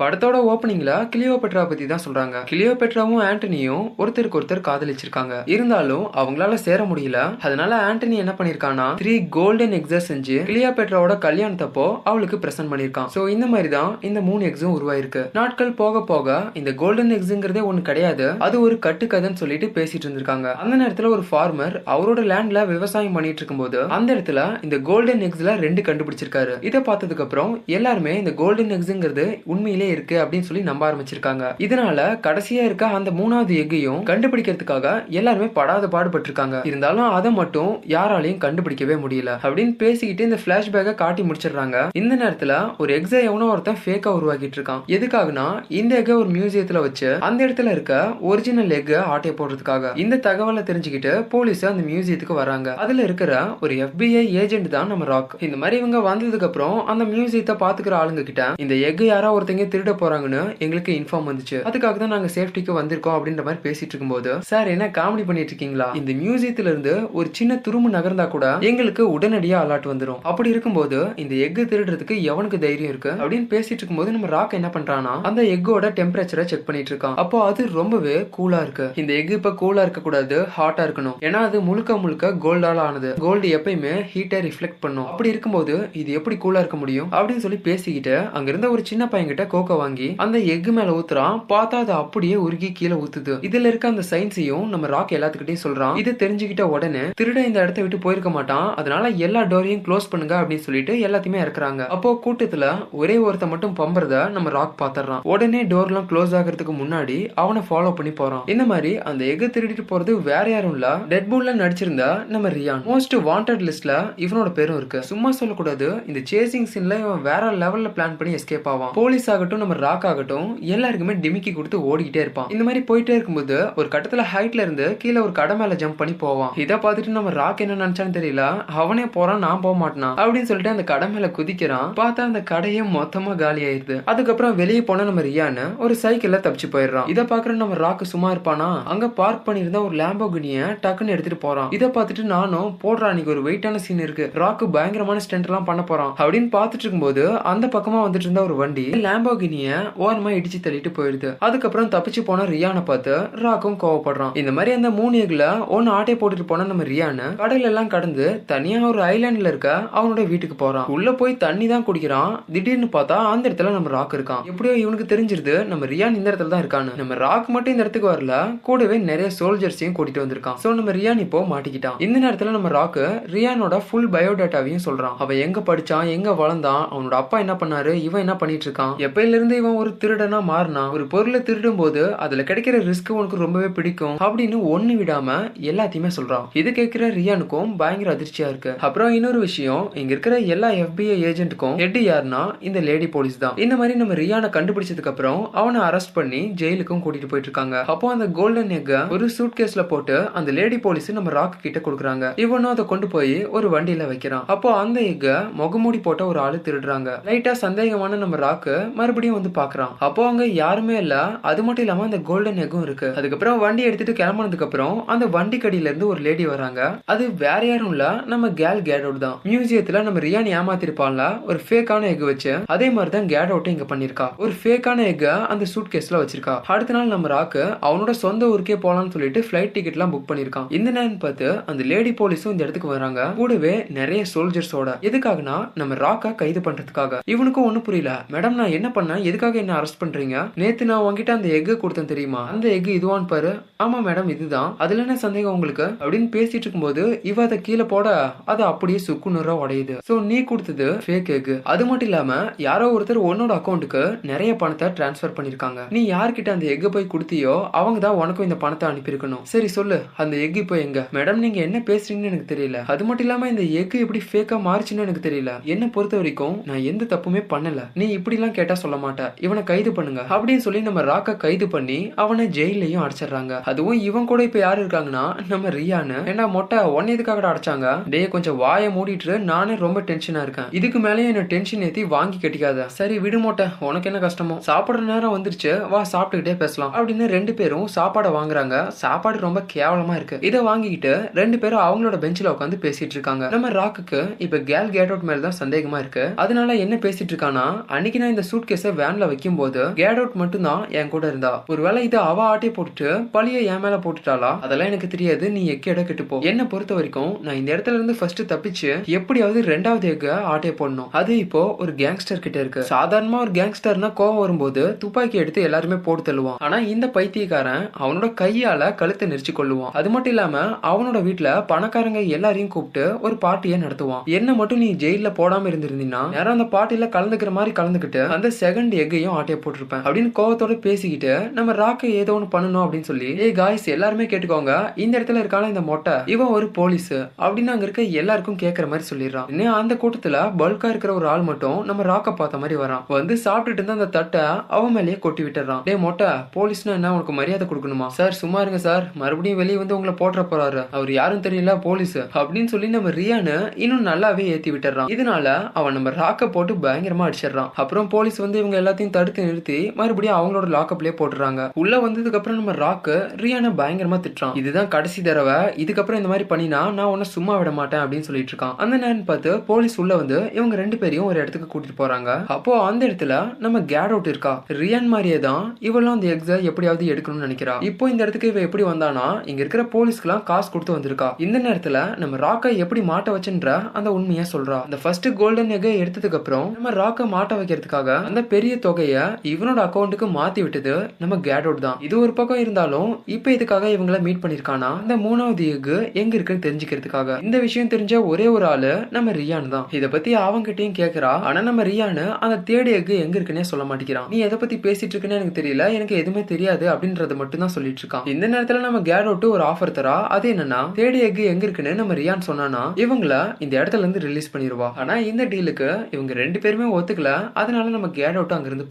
படத்தோட ஓப்பனிங்ல கிளியோ பெட்ரா பத்தி தான் சொல்றாங்க. கிளியோ பெட்ராவும் ஆண்டனியும் ஒருத்தருக்கு ஒருத்தர் காதலிச்சிருக்காங்க. இருந்தாலும் அவங்களால சேர முடியல. அதனால ஆண்டனி என்ன பண்ணிருக்கானா த்ரீ கோல்டன் எக்ஸ செஞ்சு கிளியோ பெட்ராவோட கல்யாணத்தப்போ அவளுக்கு பிரசன்ட் பண்ணிருக்கான். சோ இந்த மாதிரி தான் இந்த மூணு எக்ஸும் உருவாயிருக்கு. நாட்கள் போக போக இந்த கோல்டன் எக்ஸுங்கிறதே ஒண்ணு கிடையாது. அது ஒரு கட்டுக்கதைன்னு சொல்லிட்டு பேசிட்டு இருந்திருக்காங்க. அந்த நேரத்துல ஒரு ஃபார்மர் அவரோட லேண்ட்ல விவசாயம் பண்ணிட்டு இருக்கும்போது அந்த இடத்துல இந்த கோல்டன் எக்ஸ்ல ரெண்டு கண்டுபிடிச்சிருக்காரு. இதை பார்த்ததுக்கு அப்புறம் எல்லாருமே இந்த கோல்டன் எக்ஸுங்கிறது உண்மையிலே இருக்கு அப்படின்னு சொல்லி நம்ப ஆரம்பிச்சிருக்காங்க. இதனால கடைசியா இருக்க அந்த மூணாவது எக்கையும் கண்டுபிடிக்கிறதுக்காக எல்லாருமே படாத பாடுபட்டிருக்காங்க. இருந்தாலும் அதை மட்டும் யாராலையும் கண்டுபிடிக்கவே முடியல அப்படின்னு பேசிக்கிட்டு இந்த பிளாஷ்பேக்கை காட்டி முடிச்சிடுறாங்க. இந்த நேரத்துல ஒரு எக்ஸை எவனோ ஒருத்தன் ஃபேக்கா உருவாக்கிட்டு இருக்கான். எதுக்காகனா இந்த எக்கை ஒரு மியூசியத்துல வச்சு அந்த இடத்துல இருக்க ஒரிஜினல் எக்கை ஆட்டையை போடுறதுக்காக. இந்த தகவலை தெரிஞ்சுக்கிட்டு போலீஸ் அந்த மியூசியத்துக்கு வராங்க. அதுல இருக்கிற ஒரு எஃபிஐ ஏஜென்ட் தான் நம்ம ராக். இந்த மாதிரி இவங்க வந்ததுக்கு அப்புறம் அந்த மியூசியத்தை பாத்துக்கிற ஆளுங்க கிட்ட இந்த எக் யாரா ஒருத்தங்க திருட போறாங்கன்னு எங்களுக்கு இன்ஃபார்ம் வந்துச்சு. அதுக்காக தான் நாங்க சேஃப்டிக்கு வந்திருக்கோம் அப்படின்ற மாதிரி பேசிட்டு இருக்கும்போது சார் என்ன காமெடி பண்ணிட்டு இருக்கீங்களா? இந்த மியூசியத்துல இருந்து ஒரு சின்ன துரும்பு நகர்ந்தா கூட எங்களுக்கு உடனடியா அலாட் வந்துரும். அப்படி இருக்கும்போது இந்த எக் திருடுறதுக்கு எவனுக்கு தைரியம் இருக்கு அப்படின்னு பேசிட்டு இருக்கும்போது நம்ம ராக் என்ன பண்றானா அந்த எக்கோட டெம்பரேச்சரை செக் பண்ணிட்டு இருக்கான். அப்போ அது ரொம்பவே கூலா இருக்கு. இந்த எக் இப்ப கூலா இருக்க கூடாது ஹாட்டா இருக்கணும். ஏன்னா அது முழுக்க முழுக்க கோல்டால ஆனது. கோல்டு எப்பயுமே ஹீட்டை ரிஃப்ளெக்ட் பண்ணும். அப்படி இருக்கும்போது இது எப்படி கூலா இருக்க முடியும்? அப்படின்னு சொல்லி பேசிக்கிட்டு அங்க இருந்த ஒரு சின்ன பையன் கிட்ட கோகோ வாங்கி அந்த எக் மேல ஊத்துறான் பார்த்தா அது அப்படியே உருகி கீழே ஊத்துது. இதுல இருக்க அந்த சயின்ஸையும் நம்ம ராக் எல்லாத்துக்கிட்டையும் சொல்றான். இதை தெரிஞ்சுக்கிட்ட உடனே திருட இந்த இடத்த விட்டு போயிருக்க மாட்டான். அதனால எல்லா டோரையும் க்ளோஸ் பண்ணுங்க அப்படின்னு சொல்லிட்டு எல்லாத்தையுமே இறக்குறாங்க. அப்போ கூட்டத்துல ஒரே ஒருத்த மட்டும் பம்புறத நம்ம ராக் பாத்துறான். உடனே டோர் எல்லாம் க்ளோஸ் ஆகிறதுக்கு முன்னாடி அவனை ஃபாலோ பண்ணி போறான். இந்த மாதிரி? அந்த எக் திருடிட்டு போறது வேற யாரும் இல்ல. டெட் பூல்ல நடிச்சிருந்த நம்ம ரியான். மோஸ்ட் வாண்டட் லிஸ்ட்ல இவனோட பேரும் இருக்கு. சும்மா சொல்லக்கூடாது. இந்த சேசிங் சீன்ல இவன் வேற லெவல்ல பிளான் பண்ணி எஸ்கேப் ஆவான். போலீஸ் ஆகட்டும் நம்ம ராக் ஆகட்டும் எல்லாருக்குமே டிமிக்கி கொடுத்து ஓடிக்கிட்டே இருப்பான். இந்த மாதிரி போயிட்டே இருக்கும்போது ஒரு கட்டத்துல ஹைட்ல இருந்து கீழே ஒரு கடை மேல ஜம்ப் பண்ணி போவான். இதை பார்த்துட்டு நம்ம ராக் என்ன நினைச்சான்னு தெரியல? அவனே போறான் நான் போக மாட்டான். அப்படின்னு சொல்லிட்டு அந்த கடை மேல குதிக்கிறான். பார்த்தா அந்த கடையே மொத்தமா காலி ஆயிருது. அதுக்கப்புறம் வெளியே போன நம்ம ரியான்னு ஒரு சைக்கிள்ல தப்பிச்சு போயிடுறான். இதை பாக்குற நம்ம ராக்கு சும்மா இருப்பானா? அங்க பார்க் பண்ணிருந்த ஒரு லேம்போகினிய டக்குன்னு எடுத்துட்டு போறான். இதை பார்த்துட்டு நானும் போடுறா அன்னைக்கு ஒரு வெயிட்டான சீன் இருக்கு. ராக்கு பயங்கரமான ஸ்டென்ட் எல்லாம் பண்ண போறான். அப்படின்னு பார்த்துட்டு இருக்கும்போது அந்த பக்கமா வந்துட்டு இருந்த ஒரு வண்டி லேம்போகினிய ஓரமா இடிச்சு தள்ளிட்டு போயிடுது. அதுக்கப்புறம் தப்பிச்சு போன ரியானை பார்த்து ராக்கும் கோவப்படுறான். இந்த மாதிரி அந்த மூணு எக்ல ஒன்னு ஆட்டை போட்டுட்டு போன நம்ம ரியானு கடல் எல்லாம் கடந்து தனியா ஒரு ஐலாண்ட்ல இருக்க அவனோட வீட்டுக்கு போறான். உள்ள போய் தண்ணி தான் குடிக்கிறான். திடீர்னு பார்த்தா அந்த இடத்துல நம்ம ராக் இருக்கான். எப்படியோ இவனுக்கு தெரிஞ்சிருது நம்ம ரியான் இந்த இடத்துல தான் இருக்கான்னு. நம்ம ராக் மட்டும் இந்த இடத்துக்கு வரல கூடவே நிறைய சோல்ஜர்ஸையும் கூட்டிட்டு வந்திருக்கான். சோ நம்ம ரியான் இப்போ மாட்டிக்கிட்டான். இந்த நேரத்துல நம்ம ராக்கு ரியானோட ஃபுல் பயோடேட்டாவையும் சொல்றான். அவன் எங்க படிச்சான் எங்க வளர்ந்தான் அவனோட அப்பா என்ன பண்ணாரு இவன் என்ன பண்ணிட்டு இருக்கான் எப்பையில இருந்து இவன் ஒரு திருடனா மாறினா ஒரு பொருளை திருடும் போது அதுல கிடைக்கிற ரிஸ்க் உனக்கு ரொம்பவே பிடிக்கும் அப்படின்னு ஒண்ணு விடாம எல்லாத்தையுமே சொல்றான். இது கேட்கிற ரியானுக்கும் பயங்கர அதிர்ச்சியா இருக்கு. அப்புறம் இன்னொரு விஷயம் இங்க இருக்கிற எல்லா எஃபிஐ ஏஜென்ட்டுக்கும் ஹெட் யாருன்னா இந்த லேடி போலீஸ் தான். இந்த மாதிரி நம்ம ரியானை கண்டுபிடிச்சதுக்கு அப்புறம் அவனை அரெஸ்ட் பண்ணி ஜெயிலுக்கும் கூட்டிட்டு போயிட்டு இருக்காங்க. அப்போ அந்த கோல்டன் எக்க ஒரு சூட் கேஸ்ல போட்டு அந்த லேடி போலீஸ் நம்ம ராக் கிட்ட கொடுக்குறாங்க. இவனும் அதை கொண்டு போய் ஒரு வண்டியில வைக்கிறான். அப்போ அந்த எக்க முகமூடி போட்ட ஒரு ஆளு திருடுறாங்க. லைட்டா சந்தேகமான நம்ம ராக்கு மறுபடியும் வந்து பாக்குறான். அப்போ அங்க யாருமே இல்ல. அது மட்டும் இல்லாம அந்த கோல்டன் எக்கும் இருக்கு. அதுக்கப்புறம் வண்டி எடுத்துட்டு கிளம்புனதுக்கு அப்புறம் அந்த வண்டி கடியில இருந்து ஒரு லேடி வராங்க. அது வேற யாரும் இல்ல. நம்ம கேல் கேடோட் தான். மியூசியத்துல நம்ம ரியான் ஏமாத்திருப்பான்ல. ஒரு ஃபேக்கான எக் வச்சு. அதே மாதிரி தான் கேடோட்டும் இங்க பண்ணிருக்கா ஒரு ஃபேக்கான எக்க அந்த சூட் கேஸ்ல வச்சிருக்கா. அடுத்த நாள் நம்ம ராக்கு அவனோட சொந்த ஊருக்கே போலாம்னு சொல்லிட்டு ஃபிளைட் டிக்கெட் எல்லாம் புக் பண்ணிருக்கான் இந்த நேரம் பார்த்து அந்த லேடி போலீஸும் இந்த இடத்துக்கு வராங்க. கூடவே நிறைய சோல்ஜர்ஸோட எதுக்காகனா நம்ம ராக்கா கைது பண்றதுக்காக. இவனுக்கும் ஒண்ணு புரியல. மேடம் நான் என்ன என்ன பண்ண? எதுக்காக என்ன அரெஸ்ட் பண்றீங்க? நேத்து நான் உங்ககிட்ட அந்த எக் கொடுத்தேன் தெரியுமா? அந்த எக் இதுவான்னு பாரு. ஆமா மேடம் இதுதான். அதுல என்ன சந்தேகம் உங்களுக்கு? அப்படின்னு பேசிட்டு இருக்கும்போது இவ அதை கீழே போட அது அப்படியே சுக்குநூறா உடையுது. சோ நீ கொடுத்தது ஃபேக் எக் அது மட்டும் இல்லாம யாரோ ஒருத்தர் உன்னோட அக்கௌண்ட்டுக்கு நிறைய பணத்தை டிரான்ஸ்ஃபர் பண்ணிருக்காங்க. நீ யார்கிட்ட அந்த எக் போய் கொடுத்தியோ அவங்க தான் உனக்கும் இந்த பணத்தை அனுப்பியிருக்கணும். சரி சொல்லு. அந்த எக் இப்போ எங்க? மேடம் நீங்க என்ன பேசுறீங்கன்னு எனக்கு தெரியல. அது மட்டும் இல்லாம இந்த எக் எப்படி ஃபேக்கா மாறுச்சுன்னு எனக்கு தெரியல. என்ன பொறுத்த வரைக்கும் நான் எந்த தப்புமே பண்ணல. நீ இப்படி எல்லாம் கேட்ட சொல்ல மாட்டேன் இவனை கைது பண்ணுங்க. அப்படின்னு சொல்லி நம்ம ராக்க கைது பண்ணி அவனை ஜெயிலையும் அடைச்சிடுறாங்க. அதுவும் இவன் கூட இப்ப யாரு இருக்காங்கன்னா நம்ம ரியானு ஏன்னா மொட்டை ஒன்னு எதுக்காக அடைச்சாங்க? டே கொஞ்சம் வாயை மூடிட்டு நானே ரொம்ப டென்ஷனா இருக்கேன். இதுக்கு மேலேயும் என்ன டென்ஷன் ஏத்தி வாங்கி கட்டிக்காத. சரி விடு மொட்டை. உனக்கு என்ன கஷ்டமோ? சாப்பிடுற நேரம் வந்துருச்சு. வா சாப்பிட்டுக்கிட்டே பேசலாம். அப்படின்னு ரெண்டு பேரும் சாப்பாடை வாங்குறாங்க. சாப்பாடு ரொம்ப கேவலமா இருக்கு. இதை வாங்கிக்கிட்டு ரெண்டு பேரும் அவங்களோட பெஞ்சில உட்காந்து பேசிட்டு இருக்காங்க. நம்ம ராக்குக்கு இப்ப கேல் கேட் அவுட் மேல தான் சந்தேகமா இருக்கு. அதனால என்ன பேசிட்டு இருக்கானா அன்னைக்கு நான் இந்த சூட் சூட் கேஸ வேன்ல வைக்கும் போது கேட் அவுட் மட்டும் தான் என் கூட இருந்தா. ஒருவேளை இது அவ ஆட்டே போட்டுட்டு பழிய என் மேல போட்டுட்டாளா? அதெல்லாம் எனக்கு தெரியாது. நீ எக்கேட கெட்டு போ. என்ன பொறுத்த வரைக்கும் நான் இந்த இடத்துல இருந்து ஃபர்ஸ்ட் தப்பிச்சு எப்படியாவது ரெண்டாவது எக்க ஆட்டே போடணும். அது இப்போ ஒரு கேங்ஸ்டர் கிட்ட இருக்கு. சாதாரணமா ஒரு கேங்ஸ்டர்னா கோவம் வரும்போது துப்பாக்கி எடுத்து எல்லாருமே போட்டு தள்ளுவான். ஆனா இந்த பைத்தியக்காரன் அவனோட கையால கழுத்தை நெரிச்சு கொள்ளுவான் அது மட்டும் இல்லாம அவனோட வீட்டுல பணக்காரங்க எல்லாரையும் கூப்பிட்டு ஒரு பார்ட்டியை நடத்துவான். என்ன மட்டும் நீ ஜெயில போடாம இருந்திருந்தீங்கன்னா யாரும் அந்த பார்ட்டியில கலந்துக்கிற மாதிரி கலந்துக்கிட்டு அந்த செகண்ட் எக்கையும் ஆட்டையை போட்டிருப்பேன். அப்படின்னு கோவத்தோட பேசிக்கிட்டு நம்ம ராக்கை ஏதோ ஒன்று பண்ணணும் அப்படின்னு சொல்லி ஏ காய்ஸ் எல்லாருமே கேட்டுக்கோங்க. இந்த இடத்துல இருக்கான இந்த மொட்டை இவன் ஒரு போலீஸ் அப்படின்னு அங்க இருக்க எல்லாருக்கும் கேட்கற மாதிரி சொல்லிடுறான். இன்னும் அந்த கூட்டத்துல பல்கா இருக்கிற ஒரு ஆள் மட்டும் நம்ம ராக்கை பார்த்த மாதிரி வரான். வந்து சாப்பிட்டுட்டு இருந்த அந்த தட்டை அவன் மேலேயே கொட்டி விட்டுறான் டே மொட்டை போலீஸ்னா என்ன? உனக்கு மரியாதை கொடுக்கணுமா? சார் சும்மா இருங்க சார். மறுபடியும் வெளியே வந்து உங்களை போட்டுற போறாரு. அவர் யாரும் தெரியல போலீஸ் அப்படின்னு சொல்லி நம்ம ரியானு இன்னும் நல்லாவே ஏத்தி விட்டுறான் இதனால அவன் நம்ம ராக்க போட்டு பயங்கரமா அடிச்சிடறான். அப்புறம் போலீஸ் வந்து இவங்க எல்லாத்தையும் தடுத்து நிறுத்தி மறுபடியும் அவங்களோட லாக்அப்லயே போட்டுறாங்க. உள்ள வந்ததுக்கு அப்புறம் நம்ம ராக்கு ரியானை பயங்கரமா திட்டுறான். இதுதான் கடைசி தடவை. இதுக்கப்புறம் இந்த மாதிரி பண்ணினா நான் உன்ன சும்மா விட மாட்டேன் அப்படின்னு சொல்லிட்டு இருக்கான். அந்த நேரம் பார்த்து போலீஸ் உள்ள வந்து இவங்க ரெண்டு பேரையும் ஒரு இடத்துக்கு கூட்டிட்டு போறாங்க. அப்போ அந்த இடத்துல நம்ம கேட் அவுட் இருக்கா? ரியான் மாதிரியே தான் இவளும் அந்த எக்ஸ எப்படியாவது எடுக்கணும்னு நினைக்கிறா. இப்போ இந்த இடத்துக்கு இவ எப்படி வந்தானா? இங்க இருக்கிற போலீஸ்க்குலாம் காசு கொடுத்து வந்திருக்கா. இந்த நேரத்துல நம்ம ராக்கை எப்படி மாட்ட வச்சுன்ற அந்த உண்மையை சொல்றா. அந்த ஃபர்ஸ்ட் கோல்டன் எக்கை எடுத்ததுக்கு அப்புறம் நம்ம ராக்கை மாட்ட வைக்கிறதுக்காக அந்த பெரிய தொகையை இவனோட அக்கௌண்ட்டுக்கு மாத்தி விட்டது நம்ம கேட் அவுட் தான். இது ஒரு பக்கம் இருந்தாலும் இப்போ இதுக்காக இவங்கள மீட் பண்ணிருக்கானா? இந்த மூணாவது எக்கு எங்க இருக்குன்னு தெரிஞ்சுக்கிறதுக்காக. இந்த விஷயம் தெரிஞ்ச ஒரே ஒரு ஆளு நம்ம ரியான் தான். இத பத்தி அவங்கிட்டயும் கேக்குறா. ஆனா நம்ம ரியானு அந்த தேர்ட் எஃகு எங்க இருக்குன்னே சொல்ல மாட்டேங்கிறான். நீ எதை பத்தி பேசிட்டு இருக்குன்னு எனக்கு தெரியல. எனக்கு எதுவுமே தெரியாது அப்படின்றத மட்டும் தான் சொல்லிட்டு இருக்கான். இந்த நேரத்துல நம்ம கேட் ஒரு ஆஃபர் தரா? அது என்னன்னா தேடி எக்கு எங்க இருக்குன்னு நம்ம ரியான் சொன்னானா இவங்கள இந்த இடத்துல இருந்து ரிலீஸ் பண்ணிடுவா ஆனா இந்த டீலுக்கு இவங்க ரெண்டு பேருமே ஒத்துக்கல. அதனால நம்ம கேட் அவுட்டும் அங்க இருந்து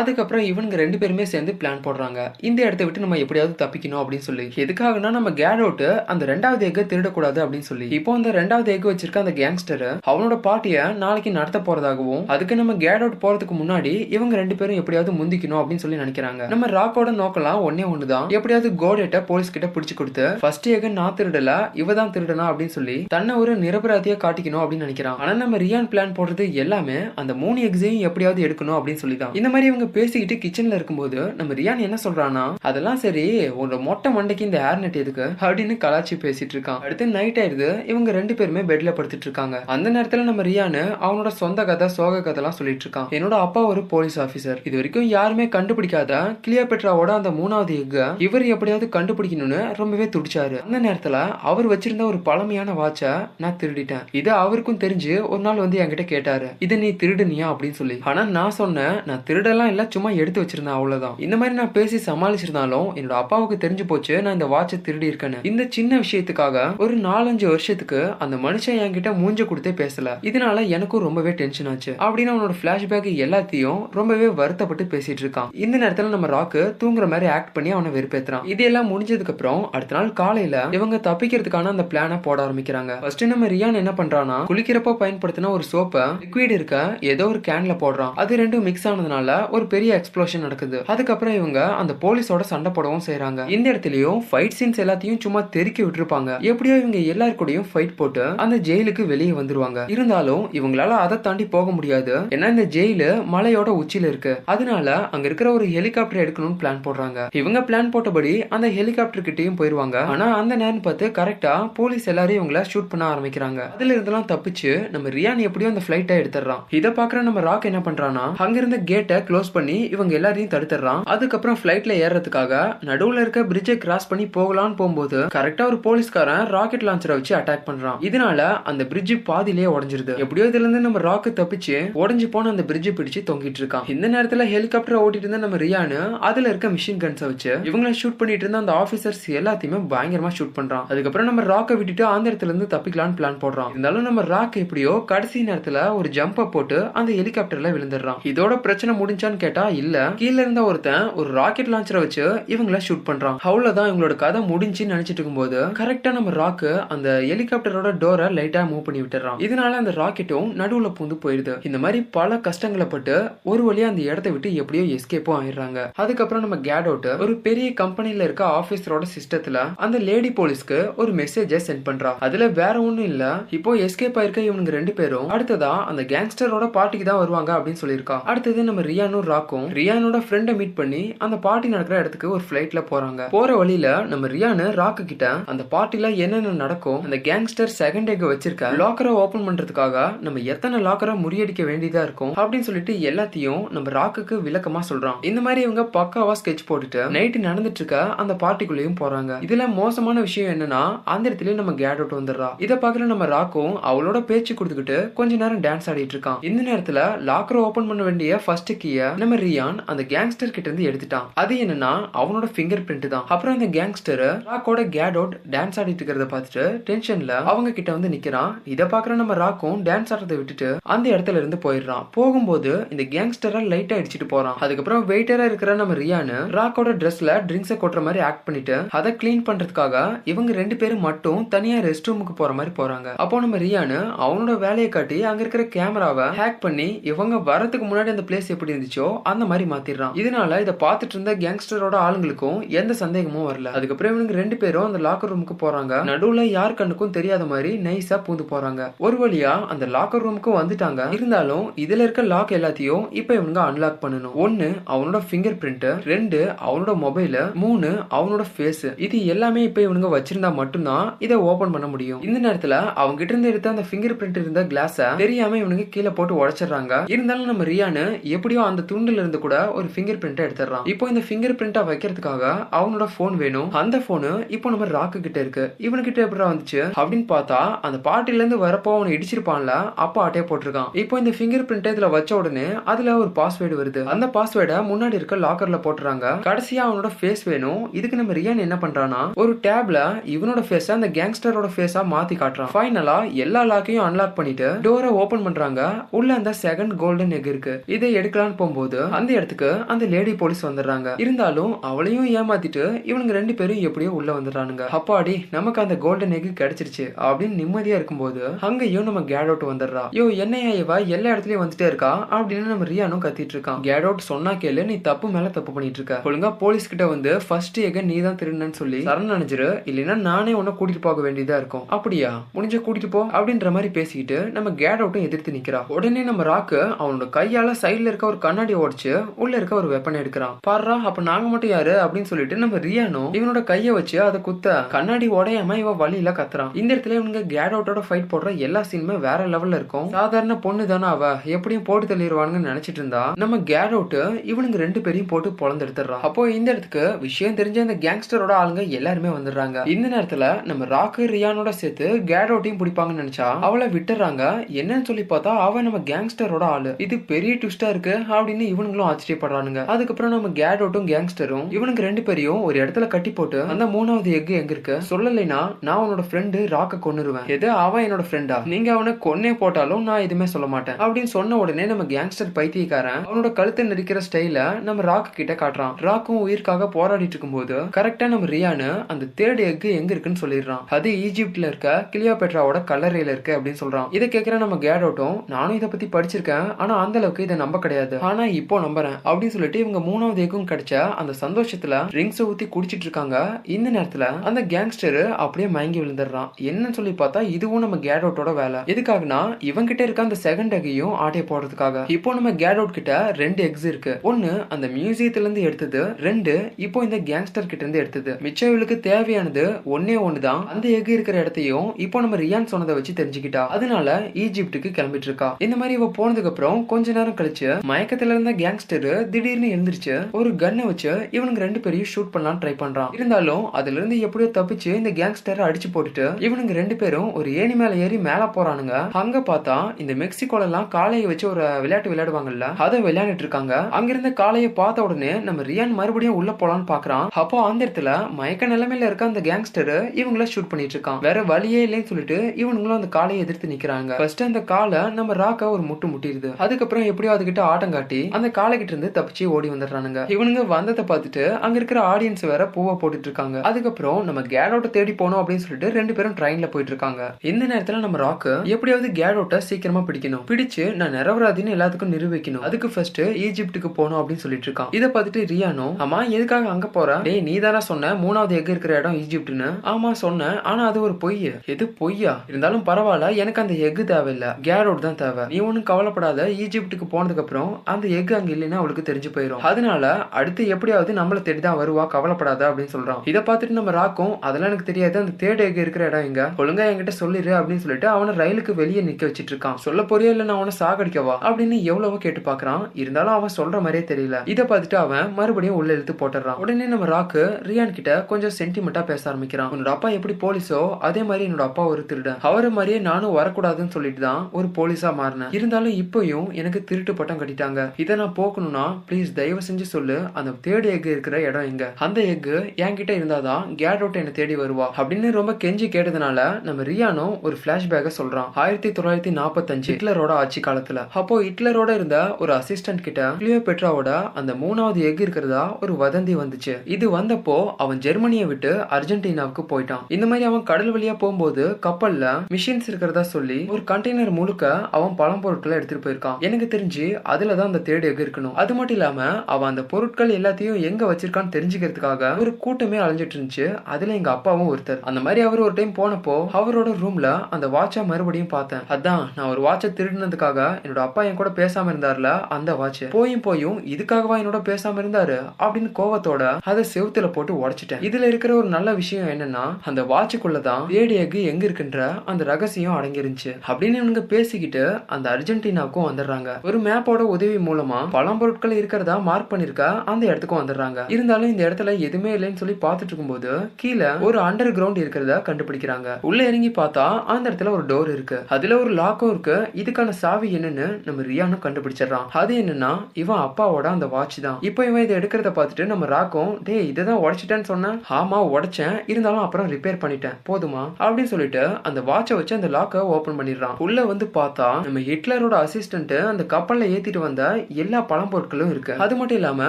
அதுக்கப்புறம் இவங்க ரெண்டு பேருமே சேர்ந்து பிளான் போடுறாங்க. இந்த இடத்த விட்டு நம்ம எப்படியாவது தப்பிக்கணும் அப்படின்னு சொல்லி. எதுக்காகனா நம்ம கேட் அவுட் அந்த ரெண்டாவது எக்கை திருடக்கூடாது அப்படின்னு சொல்லி. இப்போ அந்த ரெண்டாவது எக் வச்சிருக்க அந்த கேங்ஸ்டர் அவனோட பார்ட்டிய நாளைக்கு நடத்த போறதாகவும் அதுக்கு நம்ம கேட் அவுட் போறதுக்கு முன்னாடி இவங்க ரெண்டு பேரும் எப்படியாவது முந்திக்கணும் அப்படின்னு சொல்லி நினைக்கிறாங்க. நம்ம ராக்கோட நோக்கலாம் ஒன்னே ஒண்ணுதான். எப்படியாவது கோடேட்ட போலீஸ் கிட்ட பிடிச்சு கொடுத்து ஃபர்ஸ்ட் எக நான் திருடல இவ தான் திருடனா அப்படின்னு சொல்லி தன்னை ஒரு நிரபராதியா காட்டிக்கணும் அப்படின்னு நினைக்கிறான். ஆனா நம்ம ரியான் பிளான் போடுறது எல்லாமே அந்த மூணு எக்ஸையும் எப்படியாவது எடுக்கணும். அப்படின்னு சொல்லி தான் இந்த மாதிரி இவங்க பேசிக்கிட்டு கிச்சன்ல இருக்கும்போது நம்ம ரியான் என்ன சொல்றானா அதெல்லாம் சரி ஒரு மொட்டை மண்டைக்கு இந்த ஏர் நெட் எதுக்கு? அப்படின்னு கலாச்சி பேசிட்டு இருக்கான். அடுத்து நைட் ஆயிருது இவங்க ரெண்டு பேருமே பெட்ல படுத்துட்டு இருக்காங்க. அந்த நேரத்துல நம்ம ரியானு அவனோட சொந்த கதை சோக கதை எல்லாம் சொல்லிட்டு இருக்கான். என்னோட அப்பா ஒரு போலீஸ் ஆபீசர் இது வரைக்கும் யாருமே கண்டுபிடிக்காத கிளியோபெட்ராவோட அந்த மூணாவது எக்க இவர் எப்படியாவது கண்டுபிடிக்கணும்னு ரொம்பவே துடிச்சாரு. அந்த நேரத்துல அவர் வச்சிருந்த ஒரு பழமையான வாட்சை நான் திருடிட்டேன். இது அவருக்கும் தெரிஞ்சு ஒரு நாள் வந்து என்கிட்ட கேட்டாரு இதை நீ திருடுனியா? அப்படின்னு சொல்லி. ஆனா நான் சொன்னேன் நான் திருடெல்லாம் இல்லை சும்மா எடுத்து வச்சிருந்தேன் அவ்வளோதான் இந்த மாதிரி நான் பேசி சமாளிச்சிருந்தாலும் என்னோட அப்பாவுக்கு தெரிஞ்சு போச்சு நான் இந்த வாட்சை திருடி இருக்கேன்னு. இந்த சின்ன விஷயத்துக்காக ஒரு நாலஞ்சு வருஷத்துக்கு அந்த மனுஷன் என்கிட்ட மூஞ்ச கொடுத்தே பேசல. இதனால எனக்கும் ரொம்பவே டென்ஷன் ஆச்சு. அப்படின்னு அவனோட பிளாஷ்பேக் எல்லாத்தையும் ரொம்பவே வருத்தப்பட்டு பேசிட்டு இருக்கான். இந்த நேரத்துல நம்ம ராக்கு தூங்குற மாதிரி ஆக்ட் பண்ணி அவனை வெறுப்பேத்துறான். இதெல்லாம் முடிஞ்சதுக்கு அப்புறம் அடுத்த நாள் காலையில இவங்க தப்பிக்கிறதுக்கான அந்த பிளான போட ஆரம்பிக்கிறாங்க. ஃபர்ஸ்ட் நம்ம ரியான் என்ன பண்றானா குளிக்கிறப்ப பயன்படுத்தின ஒரு சோப்பை லிக்விட் இருக்க ஏதோ ஒரு கேன்ல போடுறான். அது ரெண்டும் மிக்ஸ் ஆனதுனால ஒரு பெரிய எக்ஸ்ப்ளோஷன் நடக்குது. அதுக்கப்புறம் இவங்க அந்த போலீஸோட சண்டை போடவும் செய்யறாங்க இந்த இடத்துலயும் ஃபைட் சீன்ஸ் எல்லாத்தையும் சும்மா தெருக்கி விட்டுருப்பாங்க. எப்படியோ இவங்க எல்லாரு கூடயும் ஃபைட் போட்டு அந்த ஜெயிலுக்கு வெளியே வந்துருவாங்க. இருந்தாலும் இவங்களால அதை தாண்டி போக முடியாது. ஏன்னா இந்த ஜெயிலு மலையோட உச்சியில இருக்கு. அதனால அங்க இருக்கிற ஒரு ஹெலிகாப்டர் எடுக்கணும்னு பிளான் போடுறாங்க. இவங்க பிளான் போட்டபடி அந்த ஹெலிகாப்டர் கிட்டயும் போயிருவாங்க. ஆனா அந்த நேரம் பார்த்து கரெக்டா போலீஸ் எல்லாரும் இவங்கள ஷூட் பண்ண ஆரம்பிக்கிறாங்க. அதுல இருந்தெல்லாம் தப்பிச்சு நம்ம ரியான் எப்படியோ அந்த பிளைட்டை எடுத்துறான் இதை பாக்குற நம்ம ராக் என்ன பண்றானா அங்க இருந்த கேட்டை க்ளோஸ் பண்ணி இவங்க எல்லாரையும் தடுத்துறான் அதுக்கப்புறம் பிளைட்ல ஏறதுக்காக நடுவுல இருக்க பிரிட்ஜை கிராஸ் பண்ணி போகலான்னு போகும்போது கரெக்டா ஒரு போலீஸ்காரன் ராக்கெட் லான்ச்சரை வச்சு அட்டாக் பண்றான். இதனால அந்த பிரிட்ஜ் பாதிலேயே உடஞ்சிருது. எப்படியோ இதுல இருந்து நம்ம ராக்கு தப்பிச்சு உடஞ்சு போன அந்த பிரிட்ஜ் பிடிச்சு தொங்கிட்டு இருக்கான். இந்த நேரத்துல ஹெலிகாப்டர் ஓட்டிட்டு இருந்த நம்ம ரியானு அதுல இருக்க மிஷின் கன்ஸை வச்சு இவங்கள ஷூட் பண்ணிட்டு இருந்த அந்த ஆபீசர்ஸ் எல்லாத்தையுமே பயங்கரமா ஷூட் பண்றான். அதுக்கப்புறம் நம்ம ராக்கை விட்டுட்டு அந்த இடத்துல இருந்து தப்பிக்கலாம்னு பிளான் போடுறான். இருந்தாலும் நம்ம ராக் எப்படியோ கடைசி நேரத்துல ஒரு ஜம்ப போட்டு அந்த ஹெலிகாப்டர்ல விழுந்துடுறான். இதோட பிரச்சனை முடிஞ்சான்னு கேட்டா இல்ல. கீழ இருந்த ஒருத்தன் ஒரு ராக்கெட் லான்ச்சரை வச்சு இவங்கள ஷூட் பண்றான். அவ்வளவுதான் இவங்களோட கதை முடிஞ்சுன்னு நினைச்சிட்டு இருக்கும்போது கரெக்டா நம்ம ராக்கு அந்த ஹெலிகாப்டரோட டோரை லைட்டா மூவ் பண்ணி விட்டுறான் இதனால அந்த ராக்கெட்டும் நடுவுல பூந்து போயிருது. இந்த மாதிரி பல கஷ்டங்களை பட்டு ஒரு வழியா அந்த இடத்த விட்டு எப்படியோ எஸ்கேப்பும் ஆயிடுறாங்க. அதுக்கப்புறம் நம்ம கேட் ஒரு பெரிய கம்பெனில இருக்க ஆபீசரோட சிஸ்டத்துல அந்த லேடி போலீஸ்க்கு ஒரு மெசேஜை சென்ட் பண்றா. அதுல வேற ஒண்ணும் இல்ல. இப்போ எஸ்கேப் ஆயிருக்க இவனுங்க ரெண்டு பேரும் அடுத்ததா அந்த கேங்ஸ்டரோட பார்ட்டிக்கு தான் வருவாங்க அப்படின்னு சொல்லியிருக்கா. ராக்கா அடுத்தது நம்ம ரியானும் ராக்கும் ரியானோட ஃப்ரெண்டை மீட் பண்ணி அந்த பார்ட்டி நடக்கிற இடத்துக்கு ஒரு ஃபிளைட்ல போறாங்க. போற வழியில நம்ம ரியானு ராக்கு கிட்ட அந்த பார்ட்டில என்னென்ன நடக்கும் அந்த கேங்ஸ்டர் செகண்ட் எக் வச்சிருக்க லாக்கரை ஓபன் பண்றதுக்காக நம்ம எத்தனை லாக்கரை முறியடிக்க வேண்டியதா இருக்கும் அப்படின்னு சொல்லிட்டு எல்லாத்தையும் நம்ம ராக்குக்கு விளக்கமா சொல்றான். இந்த மாதிரி இவங்க பக்காவா ஸ்கெட்ச் போட்டுட்டு நைட்டு நடந்துட்டு இருக்க அந்த பார்ட்டிக்குள்ளேயும் போறாங்க. இதுல மோசமான விஷயம் என்னன்னா அந்த இடத்துல நம்ம கேட் அவுட் வந்துடுறா. இதை பாக்குற நம்ம ராக்கும் அவளோட பேச்சு கொடுத்துக்கிட்டு கொஞ்ச நேரம் டான்ஸ் ஆடிட்டு இருக்கான். இந்த நேரத்துல லாக்கரை ஓபன் பண்ண வேண்டிய ஃபர்ஸ்ட் கீய நம்ம ரியான் அந்த கேங்ஸ்டர் கிட்ட இருந்து எடுத்துட்டான். அது என்னன்னா அவனோட ஃபிங்கர் பிரிண்ட் தான். அப்புறம் அந்த கேங்ஸ்டர் ராக்கோட கேட் அவுட் டான்ஸ் ஆடிட்டு இருக்கிறத பார்த்துட்டு டென்ஷன்ல அவங்க கிட்ட வந்து நிக்கிறான். இதை பாக்குற நம்ம ராக்கும் டான்ஸ் ஆடுறதை விட்டுட்டு அந்த இடத்துல இருந்து போயிடுறான். போகும்போது இந்த கேங்ஸ்டரை லைட்டா அடிச்சிட்டு போறான். அதுக்கப்புறம் வெயிட்டரா இருக்கிற நம்ம ரியானு ராக்கோட ட்ரெஸ்ல ட்ரிங்க்ஸை கொட்டுற மாதிரி ஆக்ட் பண்ணிட்டு அதை கிளீன் பண்றதுக்காக இவங்க ரெண்டு பேரும் மட்டும் தனியா ரெஸ்ட் ரூமுக்கு போற மாதிரி போறாங்க. அப்போ நம்ம ரியானு அவனோட வேலையை காட்டி அங்க இருக்கிற கேமராவை ஹேக் பண்ணி இவங்க வரதுக்கு முன்னாடி அந்த பிளேஸ் எப்படி இருந்துச்சோ அந்த மாதிரி மாத்திடுறான். இதனால இதை பார்த்துட்டு இருந்த கேங்ஸ்டரோட ஆளுங்களுக்கும் எந்த சந்தேகமும் வரல. அதுக்கப்புறம் இவனுங்க ரெண்டு பேரும் அந்த லாக்கர் ரூமுக்கு போறாங்க. நடுவுல யார் கண்ணுக்கும் தெரியாத மாதிரி நைஸா பூந்து போறாங்க. ஒரு வழியா அந்த லாக்கர் ரூமுக்கு வந்துட்டாங்க. இருந்தாலும் இதுல இருக்க லாக் எல்லாத்தையும் இப்ப இவனுங்க அன்லாக் பண்ணணும். ஒன்னு அவனோட ஃபிங்கர் பிரிண்ட் ரெண்டு அவனோட மொபைல் மூணு அவனோட ஃபேஸ் இது எல்லாமே இப்ப இவனுங்க வச்சிருந்தா மட்டும்தான் இதை ஓபன் பண்ண முடியும். இந்த நேரத்துல அவங்க கிட்ட இருந்து எடுத்த அந்த ஃபிங்கர் பிரிண்ட் இருந்த கிளாஸ தெரியாம இவனுங்க கீழே போட்டு உடைச்சிடுறாங்க. இருந்தாலும் நம்ம ரியானு எப்படியோ அந்த துண்டுல இருந்து கூட ஒரு ஃபிங்கர் பிரிண்ட் எடுத்துறான் இப்போ இந்த ஃபிங்கர் பிரிண்டா வைக்கிறதுக்காக அவனோட போன் வேணும். அந்த போனு இப்போ நம்ம ராக்கு கிட்ட இருக்கு. இவனுக்கிட்ட எப்படிடா வந்துச்சு? அப்படின்னு பார்த்தா அந்த பாட்டில இருந்து வரப்போ அவனை இடிச்சிருப்பான்ல அப்போ அட்டையை போட்டிருக்கான். இப்போ இந்த ஃபிங்கர் பிரிண்ட் இதுல வச்ச உடனே அதுல ஒரு பாஸ்வேர்டு வருது. அந்த பாஸ்வேர்டை முன்னாடி இருக்க லாக்கர்ல போட்டுறாங்க. கடைசியா அவனோட ஃபேஸ் வேணும். இதுக்கு நம்ம ரியான் என்ன பண்றானா ஒரு டேப்ல இவனோட ஃபேஸ அந்த கேங்ஸ்டரோட ஃபேஸா மாத்தி காட்டுறான். ஃபைனலா எல்லா லாக்கையும் அன்லாக் பண்ணிட்டு டோரை ஓபன் பண்றாங்க. உள்ள அந்த செகண்ட் கோல்டன் எக் இருக்கு. இதை எடுக்கலாம்னு போகும்போது அந்த இடத்துக்கு அந்த லேடி போலீஸ் வந்துடுறாங்க. இருந்தாலும் அவளையும் ஏமாத்திட்டு இவனுங்க ரெண்டு பேரும் எப்படியோ உள்ள வந்துடுறானுங்க. அப்பாடி நமக்கு அந்த கோல்டன் எக் கிடைச்சிருச்சு அப்படின்னு நிம்மதியா இருக்கும்போது அங்கேயும் நம்ம கேட் அவுட் வந்துடுறா. யோ என்னையா இவ? எல்லா இடத்துலயும் வந்துட்டே இருக்கா? அப்படின்னு நம்ம ரியானும் கத்திட்டு இருக்கான். கேட் அவுட் சொன்னா கேளு நீ தப்பு மேல தப்பு பண்ணிட்டு இருக்க. ஒழுங்கா போலீஸ் கிட்ட வந்து ஃபர்ஸ்ட் எக நீ தான் திருடுனன்னு சொல்லி சரண் நினைச்சிரு இல்லைன்னா நானே உன்னை கூட்டிட்டு போக வேண்டியதா இருக்கும். அப்படியா? முடிஞ்ச கூட்டிட்டு போ அப்படின்ற மாதிரி பேசிக்கிட்டு நம்ம கேட் அவுட்டும் எதிர்த்து நிக்கிறா. உடனே நம்ம ராக்கு அவனோட கையால சைட்ல இருக்க ஒரு கண்ணாடி உடச்சு உள்ள இருக்க ஒரு வெப்பனை எடுக்கிறான். பாடுறா அப்ப நாங்க மட்டும் யாரு? அப்படின்னு சொல்லிட்டு நம்ம ரியானும் இவனோட கைய வச்சு அதை குத்த கண்ணாடி உடையாம இவ வழியில கத்துறான். இந்த இடத்துல இவனுங்க கேட் அவுட்டோட ஃபைட் போடுற எல்லா சீனுமே வேற லெவல்ல இருக்கும். சாதாரண பொண்ணு தானே அவ. எப்படியும் போட்டு தள்ளிடுவானுங்கன்னு நினைச்சிட்டு இருந்தா நம்ம கேட் அவுட் இவனுங்க ரெண்டு பேரையும் போட்டு பொழந்து அப்போ இந்த இடத்துக்கு விஷயம் தெரிஞ்ச அந்த கேங்ஸ்டரோட ஆளுங்க எல்லாருமே வந்துடுறாங்க. இந்த நேரத்துல நம்ம ராக்கு ரியானோட சேர்த்து கேட் அவுட்டையும் பிடிப்பாங்கன்னு நினைச்சா அவளை விட்டுறாங்க என்னன்னு சொல்லி பார்த்தா அவன் நம்ம கேங்ஸ்டரோட ஆளு. இது பெரிய ட்விஸ்டா இருக்கு. அப்படின்னு இவனுங்களும் ஆச்சரியப்படுறானுங்க. அதுக்கப்புறம் நம்ம கேடோட்டும் கேங்ஸ்டரும் இவனுக்கு ரெண்டு பேரையும் ஒரு இடத்துல கட்டி போட்டு அந்த மூணாவது எக் எங்க இருக்கு? சொல்லலைன்னா நான் உன்னோட ஃப்ரெண்டு ராக்க கொன்னுருவேன். எது அவன் என்னோட ஃப்ரெண்டா நீங்க அவனை கொன்னே போட்டாலும் நான் எதுவுமே சொல்ல மாட்டேன். அப்படின்னு சொன்ன உடனே நம்ம கேங்ஸ்டர் பைத்தியக்காரன் அவனோட கழுத்தை நெரிக்கிற ஸ்டைல நம்ம ராக்கு கிட்ட காட்டுறான். ராக்கும் உயிருக்காக போராடிட்டு இருக்கும்போது கரெக்டா நம்ம ரியானு அந்த தேர்ட் எக் எங்க இருக்குன்னு சொல்லிடுறான். அது ஈஜிப்ட்ல இருக்க கிளியோபெட்ராவோட கல்லறையில இருக்கு அப்படின்னு சொல்றான். இதை கேட்கிற நம்ம கேடோட்டும் நானும் இதை பத்தி படிச்சிருக்கேன். ஆனா அந்த அளவுக்கு இதை நம்ப கிடையாது. ஆனா இப்போ நம்புறேன். அப்படின்னு சொல்லிட்டு இவங்க மூணாவது ஏக்கும் கிடைச்ச அந்த சந்தோஷத்துல ட்ரிங்க்ஸ் ஊத்தி குடிச்சிட்டு இருக்காங்க. இந்த நேரத்துல அந்த கேங்ஸ்டர் அப்படியே மயங்கி விழுந்துடுறான். என்னன்னு சொல்லி பார்த்தா இதுவும் நம்ம கேட் அவுட்டோட வேலை. எதுக்காகனா இவன் கிட்ட இருக்க அந்த செகண்ட் எகையும் ஆட்டைய போடுறதுக்காக. இப்போ நம்ம கேட் அவுட் கிட்ட ரெண்டு எக்ஸ் இருக்கு. ஒன்னு அந்த மியூசியத்துல இருந்து எடுத்தது. ரெண்டு இப்போ இந்த கேங்ஸ்டர் கிட்ட இருந்து எடுத்தது. மிச்சம் இவளுக்கு தேவையானது ஒன்னே ஒண்ணுதான். அந்த எக் இருக்கிற இடத்தையும் இப்போ நம்ம ரியான் சொன்னதை வச்சு தெரிஞ்சுக்கிட்டா. அதனால ஈஜிப்டுக்கு கிளம்பிட்டு இருக்கா. இந்த மாதிரி இவ போனதுக்கு அப்புறம் கொஞ்ச நேரம் கழிச்சு மயக்கத்துல இருந்த கேங்ஸ்டர் திடீர்னு எழுந்திருச்சு ஒரு கன்னை வச்சு இவனுக்கு ரெண்டு பேரையும் ஷூட் பண்ணலாம் ட்ரை பண்றான். இருந்தாலும் அதுல இருந்து எப்படியோ தப்பிச்சு இந்த கேங்ஸ்டரை அடிச்சு போட்டுட்டு இவனுங்க ரெண்டு பேரும் ஒரு ஏணி மேல ஏறி மேல போறானுங்க. அங்க பார்த்தா இந்த மெக்சிகோல எல்லாம் காளையை வச்சு ஒரு விளையாட்டு விளையாடுவாங்கல்ல அதை விளையாண்டுட்டு இருக்காங்க. அங்க இருந்த காளையை பார்த்த உடனே நம்ம ரியான் மறுபடியும் உள்ள போலான்னு பாக்குறான் அப்போ அந்த இடத்துல மயக்க நிலைமையில இருக்க அந்த கேங்ஸ்டர் இவங்கள ஷூட் பண்ணிட்டு இருக்கான். வேற வழியே இல்லைன்னு சொல்லிட்டு இவனுங்களும் அந்த காளையை எதிர்த்து நிக்கிறாங்க. ஃபர்ஸ்ட் அந்த காலை நம்ம ராக்க ஒரு முட்டு முட்டிடுது. அதுக்கப்புறம் எப்படியோ அதுகிட்ட ஆட்டம் காட்டி அந்த காலைகிட்ட இருந்து தப்பிச்சு ஓடி வந்துடுறானுங்க. இவனுங்க வந்ததை பார்த்துட்டு அங்க இருக்கிற ஆடியன்ஸ் வேற பூவை போட்டுட்டு இருக்காங்க. அதுக்கப்புறம் நம்ம கேடோட்ட தேடி போனோம் அப்படின்னு சொல்லிட்டு ரெண்டு பேரும் ட்ரெயின்ல போயிட்டு இருக்காங்க. இந்த நேரத்துல நம்ம ராக்கு எப்படியாவது கேடோட்ட சீக்கிரமா பிடிக்கணும். பிடிச்சு நான் நிரவராதின்னு எல்லாத்துக்கும் நிரூபிக்கணும். அதுக்கு ஃபர்ஸ்ட் ஈஜிப்டுக்கு போகணும் அப்படின்னு சொல்லிட்டு இருக்கான். இதை பார்த்துட்டு ரியானோ ஆமா எதுக்காக அங்க போற? டேய் நீ தானே சொன்ன மூணாவது எக் இருக்கிற இடம் ஈஜிப்ட்னு ஆமா சொன்னேன் ஆனா அது ஒரு பொய் எது பொய்யா? இருந்தாலும் பரவாயில்ல. எனக்கு அந்த எக் தேவையில்ல. கேரோட் தான் தேவை. நீ ஒன்னும் கவலைப்படாத. ஈஜிப்டுக்கு வீட்டுக்கு போனதுக்கு அப்புறம் அந்த எக் அங்க இல்லைன்னா அவளுக்கு தெரிஞ்சு போயிடும் அதனால அடுத்து எப்படியாவது நம்மள தேடி தான் வருவா கவலைப்படாத அப்படின்னு சொல்றான். இதை பார்த்துட்டு நம்ம ராக்கும் அதெல்லாம் எனக்கு தெரியாது. அந்த தேர்ட் எக் இருக்கிற இடம் எங்க? ஒழுங்கா என்கிட்ட சொல்லிரு அப்படின்னு சொல்லிட்டு அவனை ரயிலுக்கு வெளியே நிக்க வச்சிட்டு இருக்கான். சொல்ல போறியா இல்ல நான் அவனை சாகடிக்கவா? அப்படின்னு எவ்வளவோ கேட்டு பாக்குறான் இருந்தாலும் அவன் சொல்ற மாதிரியே தெரியல. இதை பார்த்துட்டு அவன் மறுபடியும் உள்ள இழுத்து போட்டுறான். உடனே நம்ம ராக்கு ரியான் கிட்ட கொஞ்சம் சென்டிமெண்டா பேச ஆரம்பிக்கிறான். உன்னோட அப்பா எப்படி போலீஸோ அதே மாதிரி என்னோட அப்பா ஒரு திருடன் அவரை மாதிரியே நானும் வரக்கூடாதுன்னு சொல்லிட்டு தான் ஒரு போலீஸா மாறினேன். இருந்தாலும் இப்பயும் எனக்கு திருட்டு பட்டம் கட்டிட்டாங்க. இதை நான் போக்கணும்னா ப்ளீஸ் தயவு செஞ்சு சொல்லு அந்த தேர்ட் எக் இருக்கிற இடம் எங்க? அந்த எக் என்கிட்ட இருந்தாதான் கேட் அவுட் என்னை தேடி வருவா. அப்படின்னு ரொம்ப கெஞ்சி கேட்டதுனால நம்ம ரியானோ ஒரு பிளாஷ்பேக்க சொல்றான். ஆயிரத்தி தொள்ளாயிரத்தி நாற்பத்தஞ்சு ஹிட்லரோட ஆட்சி காலத்துல. அப்போ ஹிட்லரோட இருந்த ஒரு அசிஸ்டன்ட் கிட்ட கிளியோ பெட்ராவோட அந்த மூணாவது எக் இருக்கிறதா ஒரு வதந்தி வந்துச்சு. இது வந்தப்போ அவன் ஜெர்மனியை விட்டு அர்ஜென்டினாவுக்கு போயிட்டான். இந்த மாதிரி அவன் கடல் வழியா போகும்போது கப்பல்ல மிஷின்ஸ் இருக்கிறதா சொல்லி ஒரு கண்டெய்னர் முழுக்க அவன் பழம் பொருட்களை எடுத்துட்டு போயிருக்கான். எனக்கு தெரிஞ்சு அதுலதான் அந்த தேடு எக் இருக்கணும். அது மட்டும் இல்லாம அவன் அந்த பொருட்கள் எல்லாத்தையும் எங்க வச்சிருக்கான்னு தெரிஞ்சுக்கிறதுக்காக ஒரு கூட்டமே அலைஞ்சிட்டு இருந்துச்சு. அதுல எங்க அப்பாவும் ஒருத்தர். அந்த மாதிரி அவர் ஒரு டைம் போனப்போ அவரோட ரூம்ல அந்த வாட்சை மறுபடியும் பார்த்தேன். அதான் நான் ஒரு வாட்சை திருடினதுக்காக என்னோட அப்பா என் கூட பேசாம இருந்தார்ல அந்த வாட்ச் போயும் போயும் இதுக்காகவா என்னோட பேசாம இருந்தாரு? அப்படின்னு கோவத்தோட அதை செவுத்துல போட்டு உடைச்சிட்டேன். இதுல இருக்கிற ஒரு நல்ல விஷயம் என்னன்னா அந்த வாட்சுக்குள்ளதான் தேடி எக் எங்க இருக்குன்ற அந்த ரகசியம் அடங்கிருந்துச்சு அப்படின்னு இவங்க பேசிக்கிட்டு அந்த அர்ஜென்டினாவுக்கும் வந்துடுறாங்க. ஒரு மேப்போட உதவி மூலமா பழம்பொருட்கள் இருக்கிறதா மார்க் பண்ணிருக்கா? அந்த இடத்துக்கும் வந்துடுறாங்க. இருந்தாலும் இந்த இடத்துல எதுவுமே இல்லைன்னு சொல்லி பார்த்துட்டு இருக்கும்போது கீழே ஒரு அண்டர் கிரவுண்ட் இருக்கிறதா கண்டுபிடிக்கிறாங்க. உள்ள இறங்கி பார்த்தா அந்த இடத்துல ஒரு டோர் இருக்கு. அதுல ஒரு லாக்கும் இருக்கு. இதுக்கான சாவி என்னன்னு நம்ம ரியானும் கண்டுபிடிச்சிடறான். அது என்னன்னா இவன் அப்பாவோட அந்த வாட்ச் தான். இப்போ இவன் இதை எடுக்கிறத பார்த்துட்டு நம்ம ராக்கும் டே இதை உடைச்சிட்டேன்னு சொன்னேன் ஆமா உடைச்சேன். இருந்தாலும் அப்புறம் ரிப்பேர் பண்ணிட்டேன். போதுமா? அப்படின்னு சொல்லிட்டு அந்த வாட்சை வச்சு அந்த லாக்கை ஓபன் பண்ணிடுறான். உள்ள வந்து பார்த்தா நம்ம ஹிட்லரோட அசிஸ்டன்ட் அந்த கப்பல்ல ஏத்திட்டு வந்த எல்லா பழம்பொருட்களும் இருக்கு. அது மட்டும் இல்லாம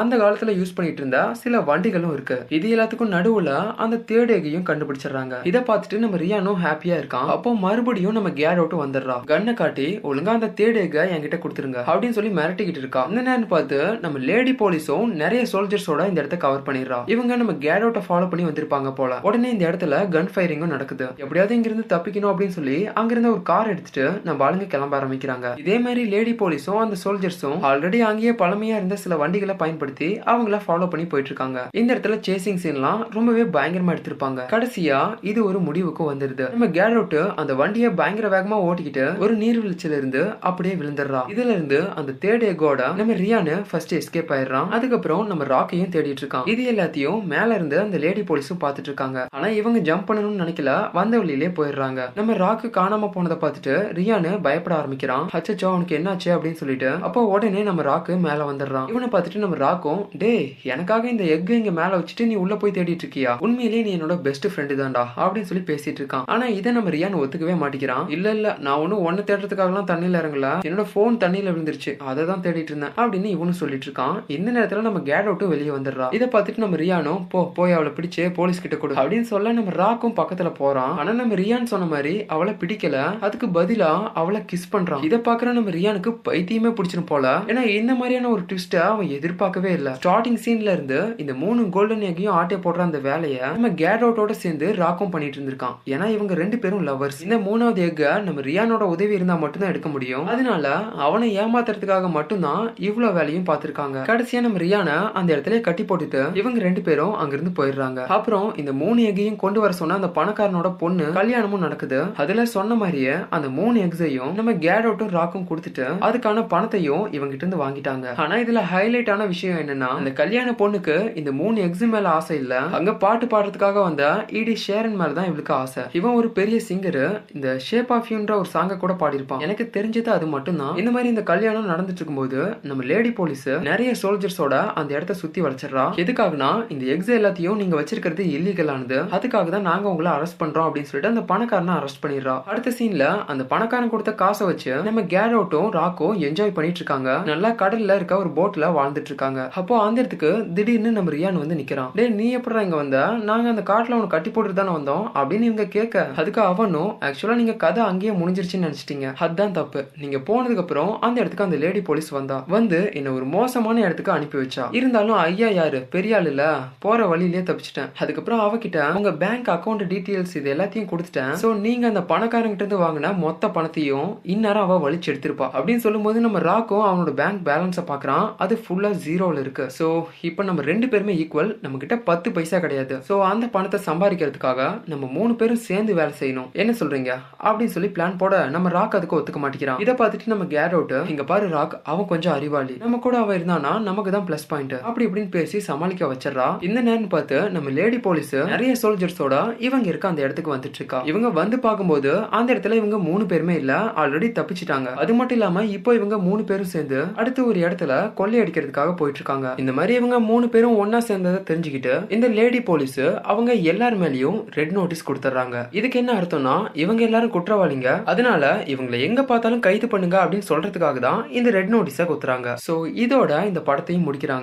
அந்த காலத்துல யூஸ் பண்ணிட்டு இருந்த சில வண்டிகளும் இருக்கு. இது எல்லாத்துக்கும் நடுவுல அந்த தேர்ட் எகையும் கண்டுபிடிச்சிடுறாங்க. இதை பார்த்துட்டு நம்ம ரியானும் ஹாப்பியா இருக்கான். அப்போ மறுபடியும் நம்ம கேட் அவுட் வந்துடுறா. கண்ணை காட்டி ஒழுங்கா அந்த தேர்ட் எக என்கிட்ட கொடுத்துருங்க அப்படின்னு சொல்லி மிரட்டிக்கிட்டு இருக்கா. இந்த நேரம் பார்த்து நம்ம லேடி போலீஸும் நிறைய சோல்ஜர்ஸோட இந்த இடத்த கவர் பண்ணிடுறா. இவங்க நம்ம கேட் அவுட்டை ஃபாலோ பண்ணி வந்திருப்பாங்க போல. உடனே இந்த இடத்துல கன் ஃபயரிங்கும் நடக்குது. எப்படியாவது இங்கிருந்து தப்பிக்கணும் அப்படின்னு சொல்லி அங்கிருந்து ஒரு கார் எடுத்துட்டு நம்ம ஆளுங்க கிளம்ப ஆரம்பிக்கிறாங்க. இதே மாதிரி லேடி போலீஸ் போலீஸும் அந்த சோல்ஜர்ஸும் ஆல்ரெடி அங்கேயே பழமையா இருந்த சில வண்டிகளை பயன்படுத்தி அவங்கள ஃபாலோ பண்ணி போயிட்டு இருக்காங்க இந்த இடத்துல சேசிங் சீன்லாம் ரொம்பவே பயங்கரமா எடுத்திருப்பாங்க. கடைசியா இது ஒரு முடிவுக்கு வந்துருது. நம்ம கேட் அந்த வண்டியை பயங்கர வேகமா ஓட்டிக்கிட்டு ஒரு நீர்வீழ்ச்சியில இருந்து அப்படியே விழுந்துடுறா இதுல இருந்து அந்த தேர்ட் எகோட நம்ம ரியானு ஃபர்ஸ்ட் எஸ்கேப் ஆயிடுறான். அதுக்கப்புறம் நம்ம ராக்கையும் தேடிட்டு இருக்கான். இது எல்லாத்தையும் மேல இருந்து அந்த லேடி போலீஸும் பாத்துட்டு இருக்காங்க ஆனா இவங்க ஜம்ப் பண்ணணும்னு நினைக்கல வந்த வழியிலே போயிடுறாங்க. நம்ம ராக்கு காணாம போனதை பார்த்துட்டு ரியானு பயப்பட ஆரம்பிக்கிறான். ஹச்சோ அவனுக்கு என்னாச்சு? அப்படின்னு சொல்லிட்டு அப்போ உடனே நம்ம ராக்கு மேல வந்துடுறான். இவனை பார்த்துட்டு நம்ம ராக்கும் டேய் எனக்காக இந்த எக் இங்க மேல வச்சுட்டு நீ உள்ள போய் தேடிட்டு இருக்கியா? உண்மையிலேயே நீ என்னோட பெஸ்ட் ஃப்ரெண்டு தான்டா அப்படின்னு சொல்லி பேசிட்டு இருக்கான். ஆனா இதை நம்ம ரியான் ஒத்துக்கவே மாட்டேங்கிறான். இல்ல இல்ல நான் ஒன்னும் ஒன்னு தேடுறதுக்காகலாம் தண்ணியில இறங்கல. என்னோட போன் தண்ணியில விழுந்துருச்சு. அதை தான் தேடிட்டு இருந்தேன் அப்படின்னு இவனு சொல்லிட்டு இருக்கான். இந்த நேரத்துல நம்ம கேட் அவுட்டும் வெளியே வந்துடுறா. இதை பார்த்துட்டு நம்ம ரியானும் போ போய் அவளை பிடிச்சு போலீஸ் கிட்ட கொடு அப்படின்னு சொல்ல நம்ம ராக்கும் பக்கத்துல போறான். ஆனா நம்ம ரியான் சொன்ன மாதிரி அவளை பிடிக்கல. அதுக்கு பதிலா அவளை கிஸ் பண்றான். இதை பாக்குற நம்ம ரியானுக்கு பைத்தியமே பிடிச்சிரும் போல. ஏன்னா இந்த மாதிரியான ஒரு ட்விஸ்ட்டை அவன் எதிர்பார்க்கவே இல்ல. ஸ்டார்டிங் சீன்ல இருந்து இந்த மூணு கோல்டன் எக்கையும் ஆட்டே போடுற அந்த வேலையை நம்ம கேட் சேர்ந்து ராக்கும் பண்ணிட்டு இருந்திருக்கான். ஏன்னா இவங்க ரெண்டு பேரும் லவர்ஸ் இந்த மூணாவது எக்க நம்ம ரியானோட உதவி இருந்தா மட்டும்தான் எடுக்க முடியும். அதனால அவனை ஏமாத்துறதுக்காக மட்டும்தான் இவ்வளவு வேலையும் பார்த்திருக்காங்க. கடைசியா நம்ம ரியான அந்த இடத்துல கட்டி போட்டுட்டு இவங்க ரெண்டு பேரும் அங்கிருந்து போயிடுறாங்க. அப்புறம் இந்த மூணு எக்கையும் கொண்டு வர சொன்ன அந்த பணக்காரனோட பொண்ணு கல்யாணமும் நடக்குது. அதுல சொன்ன மாதிரியே அந்த மூணு எக்ஸையும் நம்ம கேட் அவுட்டும் ராக்கும் கொடுத்துட்டு அதுக்கு அதுக்கான பணத்தையும் இவங்கிட்ட இருந்து வாங்கிட்டாங்க. ஆனா இதுல ஹைலைட் ஆன விஷயம் என்னன்னா அந்த கல்யாண பொண்ணுக்கு இந்த மூணு எக்ஸு மேல ஆசை இல்ல. அங்க பாட்டு பாடுறதுக்காக வந்த இடி ஷேரன் மேல தான் இவளுக்கு ஆசை. இவன் ஒரு பெரிய சிங்கர் இந்த ஷேப் ஆஃப் யூன்ற ஒரு சாங்க கூட பாடியிருப்பான். எனக்கு தெரிஞ்சது அது மட்டும் தான் இந்த மாதிரி இந்த கல்யாணம் நடந்துட்டு இருக்கும்போது நம்ம லேடி போலீஸ் நிறைய சோல்ஜர்ஸோட அந்த இடத்த சுத்தி வளைச்சிடுறா. எதுக்காகனா இந்த எக்ஸ் எல்லாத்தையும் நீங்க வச்சிருக்கிறது இல்லீகல் ஆனது. அதுக்காக தான் நாங்க உங்களை அரெஸ்ட் பண்றோம் அப்படின்னு சொல்லிட்டு அந்த பணக்காரனை அரெஸ்ட் பண்ணிடுறா. அடுத்த சீன்ல அந்த பணக்காரன் கொடுத்த காசை வச்சு நம்ம கேரோட்டும் ராக்கும் என்ஜாய் பண்ணிட்டு இருக்காங்க நல்லா கடல்ல இருக்க ஒரு போட்ல வாழ்ந்துட்டு இருக்காங்க அப்போ அந்த இடத்துக்கு திடீர்னு நம்ம ரியான் வந்து நிக்கிறான். டே நீ எப்படா இங்க வந்த? நாங்க அந்த காட்டுல உனக்கு கட்டி போட்டு தானே வந்தோம். அப்படின்னு இவங்க கேட்க அதுக்கு அவனும் ஆக்சுவலா நீங்க கதை அங்கேயே முடிஞ்சிருச்சுன்னு நினைச்சிட்டீங்க. அதுதான் தப்பு. நீங்க போனதுக்கு அப்புறம் அந்த இடத்துக்கு அந்த லேடி போலீஸ் வந்தா. வந்து என்ன ஒரு மோசமான இடத்துக்கு அனுப்பி வச்சா. இருந்தாலும் ஐயா யாரு? பெரிய ஆள் இல்ல. போற வழியிலேயே தப்பிச்சிட்டேன். அதுக்கப்புறம் அவகிட்ட உங்க பேங்க் அக்கௌண்ட் டீடைல்ஸ் இது எல்லாத்தையும் கொடுத்துட்டேன். சோ நீங்க அந்த பணக்காரங்கிட்ட இருந்து வாங்கின மொத்த பணத்தையும் இந்நேரம் அவ வலிச்சு எடுத்திருப்பா. அப்படின்னு சொல்லி சொல்லும்போது நம்ம ராக்கும் அவனோட பேங்க் பேலன்ஸை பார்க்கறான் அது ஃபுல்லாக ஜீரோவில் இருக்கு. ஸோ இப்போ நம்ம ரெண்டு பேருமே ஈக்குவல் நம்ம கிட்ட பத்து பைசா கிடையாது. ஸோ அந்த பணத்தை சம்பாதிக்கிறதுக்காக நம்ம மூணு பேரும் சேர்ந்து வேலை செய்யணும். என்ன சொல்றீங்க? அப்படின்னு சொல்லி பிளான் போட நம்ம ராக் அதுக்கு ஒத்துக்க மாட்டேங்கிறான். இதை பார்த்துட்டு நம்ம கேரோட்டு இங்க பாரு ராக் அவன் கொஞ்சம் அறிவாளி. நம்ம கூட அவன் இருந்தானா? நமக்கு தான் பிளஸ் பாயிண்ட் அப்படி இப்படின்னு பேசி சமாளிக்க வச்சிடறா. இந்த நேரம் பார்த்து நம்ம லேடி போலீஸ் நிறைய சோல்ஜர்ஸோட இவங்க இருக்க அந்த இடத்துக்கு வந்துட்டு இருக்கா. இவங்க வந்து பார்க்கும்போது அந்த இடத்துல இவங்க மூணு பேருமே இல்ல. ஆல்ரெடி தப்பிச்சிட்டாங்க. அது மட்டும் இல்லாம இப்போ இவங்க மூணு பேரும் சேர்ந்து அடுத்து ஒரு இடத்துல கொள்ளையடிக்கிறதுக்காக போயிட்டு இருக்காங்க இந்த மாதிரி இவங்க மூணு பேரும் ஒன்னா சேர்ந்ததை தெரிஞ்சுக்கிட்டு இந்த லேடி போலீஸ் அவங்க எல்லார் மேலயும் ரெட் நோட்டீஸ் கொடுத்துறாங்க இதுக்கு என்ன அர்த்தம்னா இவங்க எல்லாரும் குற்றவாளிங்க. அதனால இவங்களை எங்க பார்த்தாலும் கைது பண்ணுங்க அப்படின்னு சொல்றதுக்காக தான் இந்த ரெட் நோட்டீஸை குத்துறாங்க. சோ இதோட இந்த படத்தையும் முடிக்கிறாங்க.